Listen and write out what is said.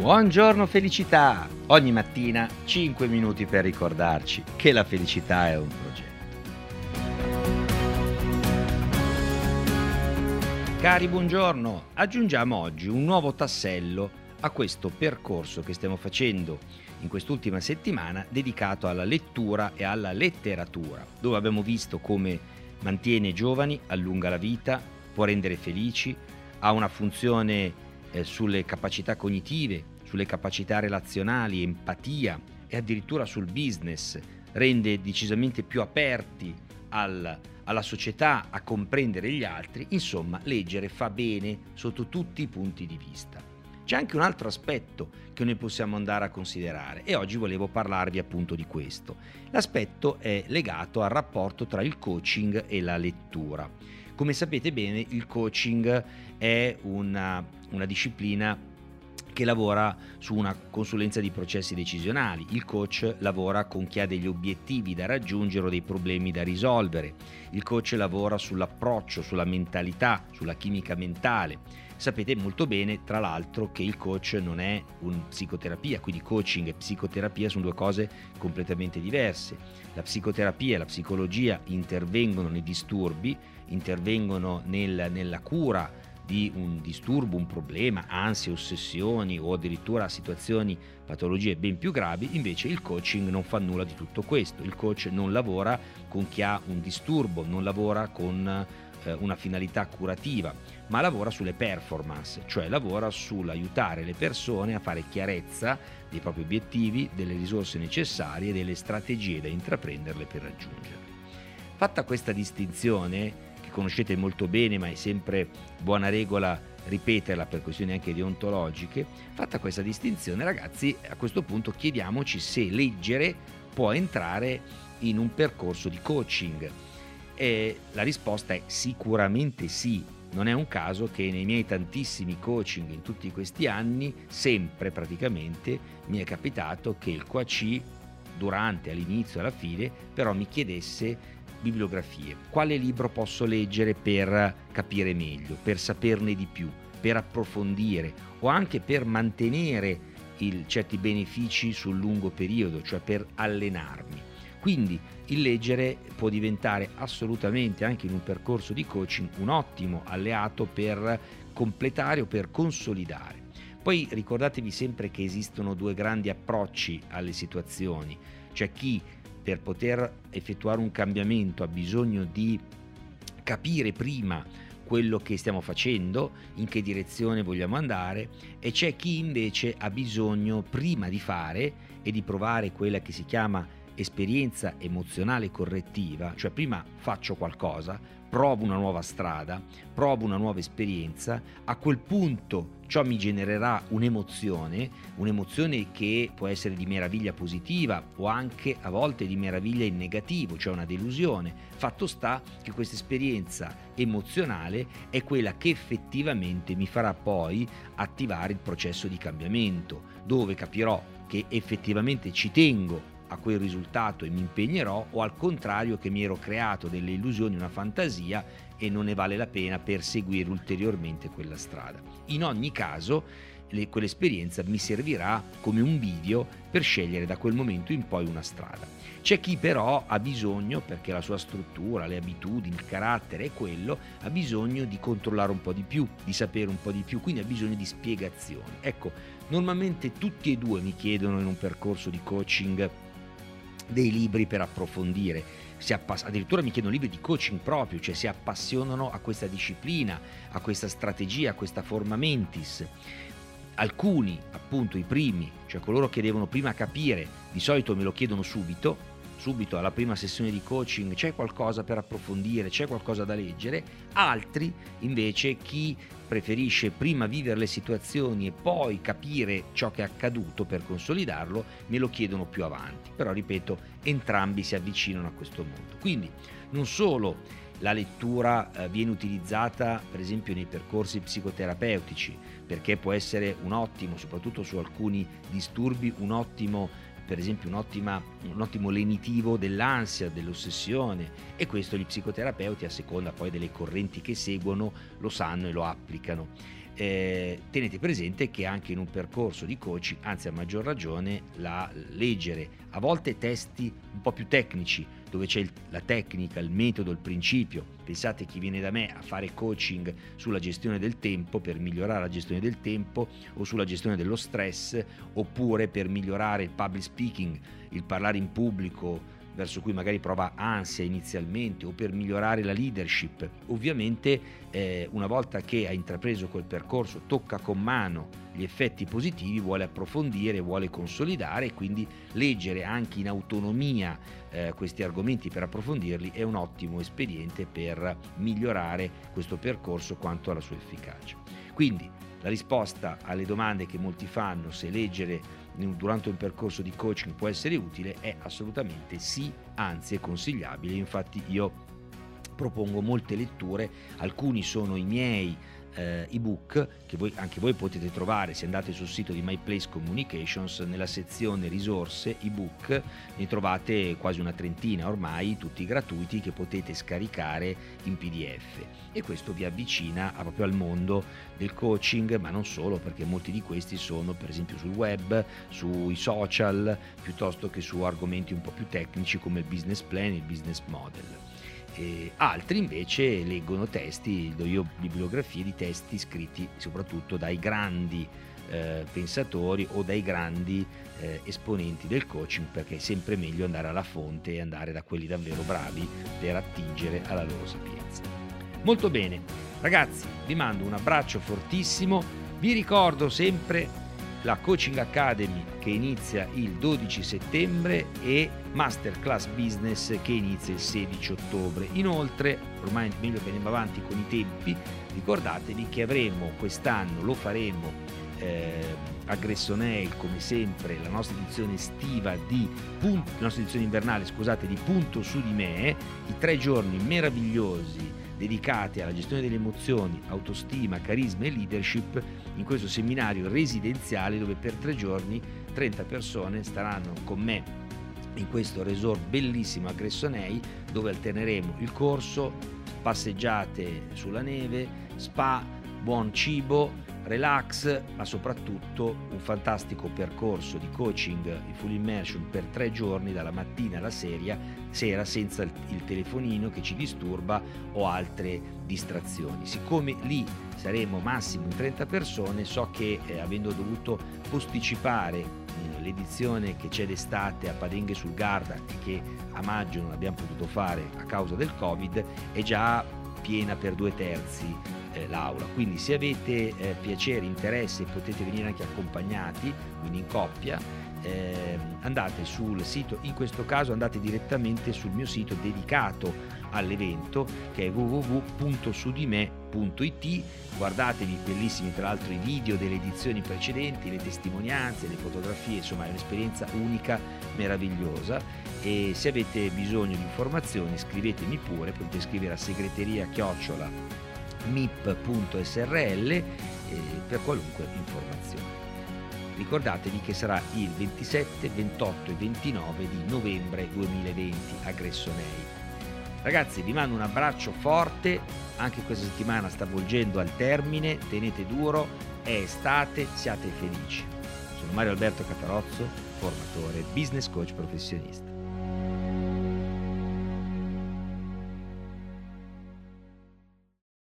Buongiorno felicità! Ogni mattina 5 minuti per ricordarci che la felicità è un progetto. Cari, buongiorno! Aggiungiamo oggi un nuovo tassello a questo percorso che stiamo facendo in quest'ultima settimana dedicato alla lettura e alla letteratura, dove abbiamo visto come mantiene giovani, allunga la vita, può rendere felici, ha una funzione eh, sulle capacità cognitive, sulle capacità relazionali, empatia e addirittura sul business, rende decisamente più aperti al, alla società, a comprendere gli altri, insomma leggere fa bene sotto tutti i punti di vista. C'è anche un altro aspetto che noi possiamo andare a considerare e oggi volevo parlarvi appunto di questo. L'aspetto è legato al rapporto tra il coaching e la lettura. Come sapete bene il coaching è una, una disciplina che lavora su una consulenza di processi decisionali. Il coach lavora con chi ha degli obiettivi da raggiungere o dei problemi da risolvere. Il coach lavora sull'approccio, sulla mentalità, sulla chimica mentale. Sapete molto bene, tra l'altro, che il coach non è un psicoterapia, quindi coaching e psicoterapia sono due cose completamente diverse. La psicoterapia e la psicologia intervengono nei disturbi, intervengono nel, nella cura di un disturbo, un problema, ansie, ossessioni o addirittura situazioni, patologie ben più gravi, invece il coaching non fa nulla di tutto questo. Il coach non lavora con chi ha un disturbo, non lavora con eh, una finalità curativa, ma lavora sulle performance, cioè lavora sull'aiutare le persone a fare chiarezza dei propri obiettivi, delle risorse necessarie e delle strategie da intraprenderle per raggiungerle. Fatta questa distinzione, che conoscete molto bene, ma è sempre buona regola ripeterla per questioni anche deontologiche, fatta questa distinzione, ragazzi, a questo punto chiediamoci se leggere può entrare in un percorso di coaching e la risposta è sicuramente sì. Non è un caso che nei miei tantissimi coaching in tutti questi anni, sempre praticamente, mi è capitato che il QAC durante, all'inizio alla fine, però mi chiedesse bibliografie. Quale libro posso leggere per capire meglio, per saperne di più, per approfondire o anche per mantenere il, certi benefici sul lungo periodo, cioè per allenarmi. Quindi il leggere può diventare assolutamente anche in un percorso di coaching un ottimo alleato per completare o per consolidare. Poi ricordatevi sempre che esistono due grandi approcci alle situazioni. C'è chi per poter effettuare un cambiamento ha bisogno di capire prima quello che stiamo facendo, in che direzione vogliamo andare e c'è chi invece ha bisogno prima di fare e di provare quella che si chiama esperienza emozionale correttiva, cioè prima faccio qualcosa, provo una nuova strada, provo una nuova esperienza, a quel punto ciò mi genererà un'emozione, un'emozione che può essere di meraviglia positiva o anche a volte di meraviglia in negativo, cioè una delusione. Fatto sta che questa esperienza emozionale è quella che effettivamente mi farà poi attivare il processo di cambiamento, dove capirò che effettivamente ci tengo a quel risultato e mi impegnerò o al contrario che mi ero creato delle illusioni, una fantasia e non ne vale la pena perseguire ulteriormente quella strada. In ogni caso, le, quell'esperienza mi servirà come un video per scegliere da quel momento in poi una strada. C'è chi però ha bisogno, perché la sua struttura, le abitudini, il carattere è quello, ha bisogno di controllare un po' di più, di sapere un po' di più, quindi ha bisogno di spiegazioni. Ecco, normalmente tutti e due mi chiedono in un percorso di coaching dei libri per approfondire, appass- addirittura mi chiedono libri di coaching proprio, cioè si appassionano a questa disciplina, a questa strategia, a questa forma mentis. Alcuni, appunto i primi, cioè coloro che devono prima capire, di solito me lo chiedono subito, subito alla prima sessione di coaching c'è qualcosa per approfondire, c'è qualcosa da leggere, altri invece chi preferisce prima vivere le situazioni e poi capire ciò che è accaduto per consolidarlo, me lo chiedono più avanti. Però ripeto, entrambi si avvicinano a questo mondo. Quindi non solo la lettura eh, viene utilizzata per esempio nei percorsi psicoterapeutici perché può essere un ottimo, soprattutto su alcuni disturbi, un ottimo per esempio un, ottimo lenitivo dell'ansia, dell'ossessione e questo gli psicoterapeuti a seconda poi delle correnti che seguono lo sanno e lo applicano. Eh, tenete presente che anche in un percorso di coaching, anzi a maggior ragione, la leggere a volte testi un po' più tecnici, dove c'è il, la tecnica, il metodo, il principio. Pensate chi viene da me a fare coaching sulla gestione del tempo per migliorare la gestione del tempo o sulla gestione dello stress oppure per migliorare il public speaking, il parlare in pubblico, verso cui magari prova ansia inizialmente o per migliorare la leadership. Ovviamente eh, una volta che ha intrapreso quel percorso tocca con mano gli effetti positivi, vuole approfondire, vuole consolidare e quindi leggere anche in autonomia eh, questi argomenti per approfondirli è un ottimo espediente per migliorare questo percorso quanto alla sua efficacia. Quindi la risposta alle domande che molti fanno se leggere durante un percorso di coaching può essere utile è assolutamente sì, anzi è consigliabile. Infatti io propongo molte letture, alcuni sono i miei eh, ebook che voi, anche voi potete trovare se andate sul sito di My Place Communications nella sezione risorse ebook ne trovate quasi una trentina ormai tutti gratuiti che potete scaricare in pdf e questo vi avvicina proprio al mondo del coaching ma non solo perché molti di questi sono per esempio sul web sui social piuttosto che su argomenti un po' più tecnici come il business plan e il business model e altri invece leggono testi, do io bibliografie di testi scritti soprattutto dai grandi eh, pensatori o dai grandi eh, esponenti del coaching perché è sempre meglio andare alla fonte e andare da quelli davvero bravi per attingere alla loro sapienza. Molto bene, ragazzi, vi mando un abbraccio fortissimo, vi ricordo sempre la Coaching Academy che inizia il 12 settembre e Masterclass Business che inizia il 16 ottobre. Inoltre, ormai meglio che andiamo avanti con i tempi, ricordatevi che avremo quest'anno, lo faremo eh, a Gressonei come sempre la nostra edizione estiva di punto, la nostra edizione invernale scusate di Punto su di me i tre giorni meravigliosi dedicati alla gestione delle emozioni, autostima, carisma e leadership in questo seminario residenziale dove per tre giorni 30 persone staranno con me in questo resort bellissimo a Gressonei dove alterneremo il corso, passeggiate sulla neve, spa, buon cibo, relax, ma soprattutto un fantastico percorso di coaching di full immersion per tre giorni dalla mattina alla sera, sera senza il telefonino che ci disturba o altre distrazioni. Siccome lì saremo massimo in 30 persone, so che eh, avendo dovuto posticipare eh, l'edizione che c'è d'estate a Padenghe sul Garda che a maggio non abbiamo potuto fare a causa del Covid, è già piena per due terzi eh, l'aula. Quindi se avete eh, piacere, interesse, potete venire anche accompagnati, quindi in coppia, eh, andate sul sito, in questo caso andate direttamente sul mio sito dedicato all'evento che è www.sudime.it guardatevi bellissimi tra l'altro i video delle edizioni precedenti le testimonianze, le fotografie insomma è un'esperienza unica, meravigliosa e se avete bisogno di informazioni scrivetemi pure potete scrivere a segreteria chiocciola mip.srl eh, per qualunque informazione. Ricordatevi che sarà il 27, 28 e 29 di novembre 2020 a Gressonei. Ragazzi vi mando un abbraccio forte, anche questa settimana sta volgendo al termine, tenete duro, è estate, siate felici. Sono Mario Alberto Catarozzo, formatore, business coach professionista.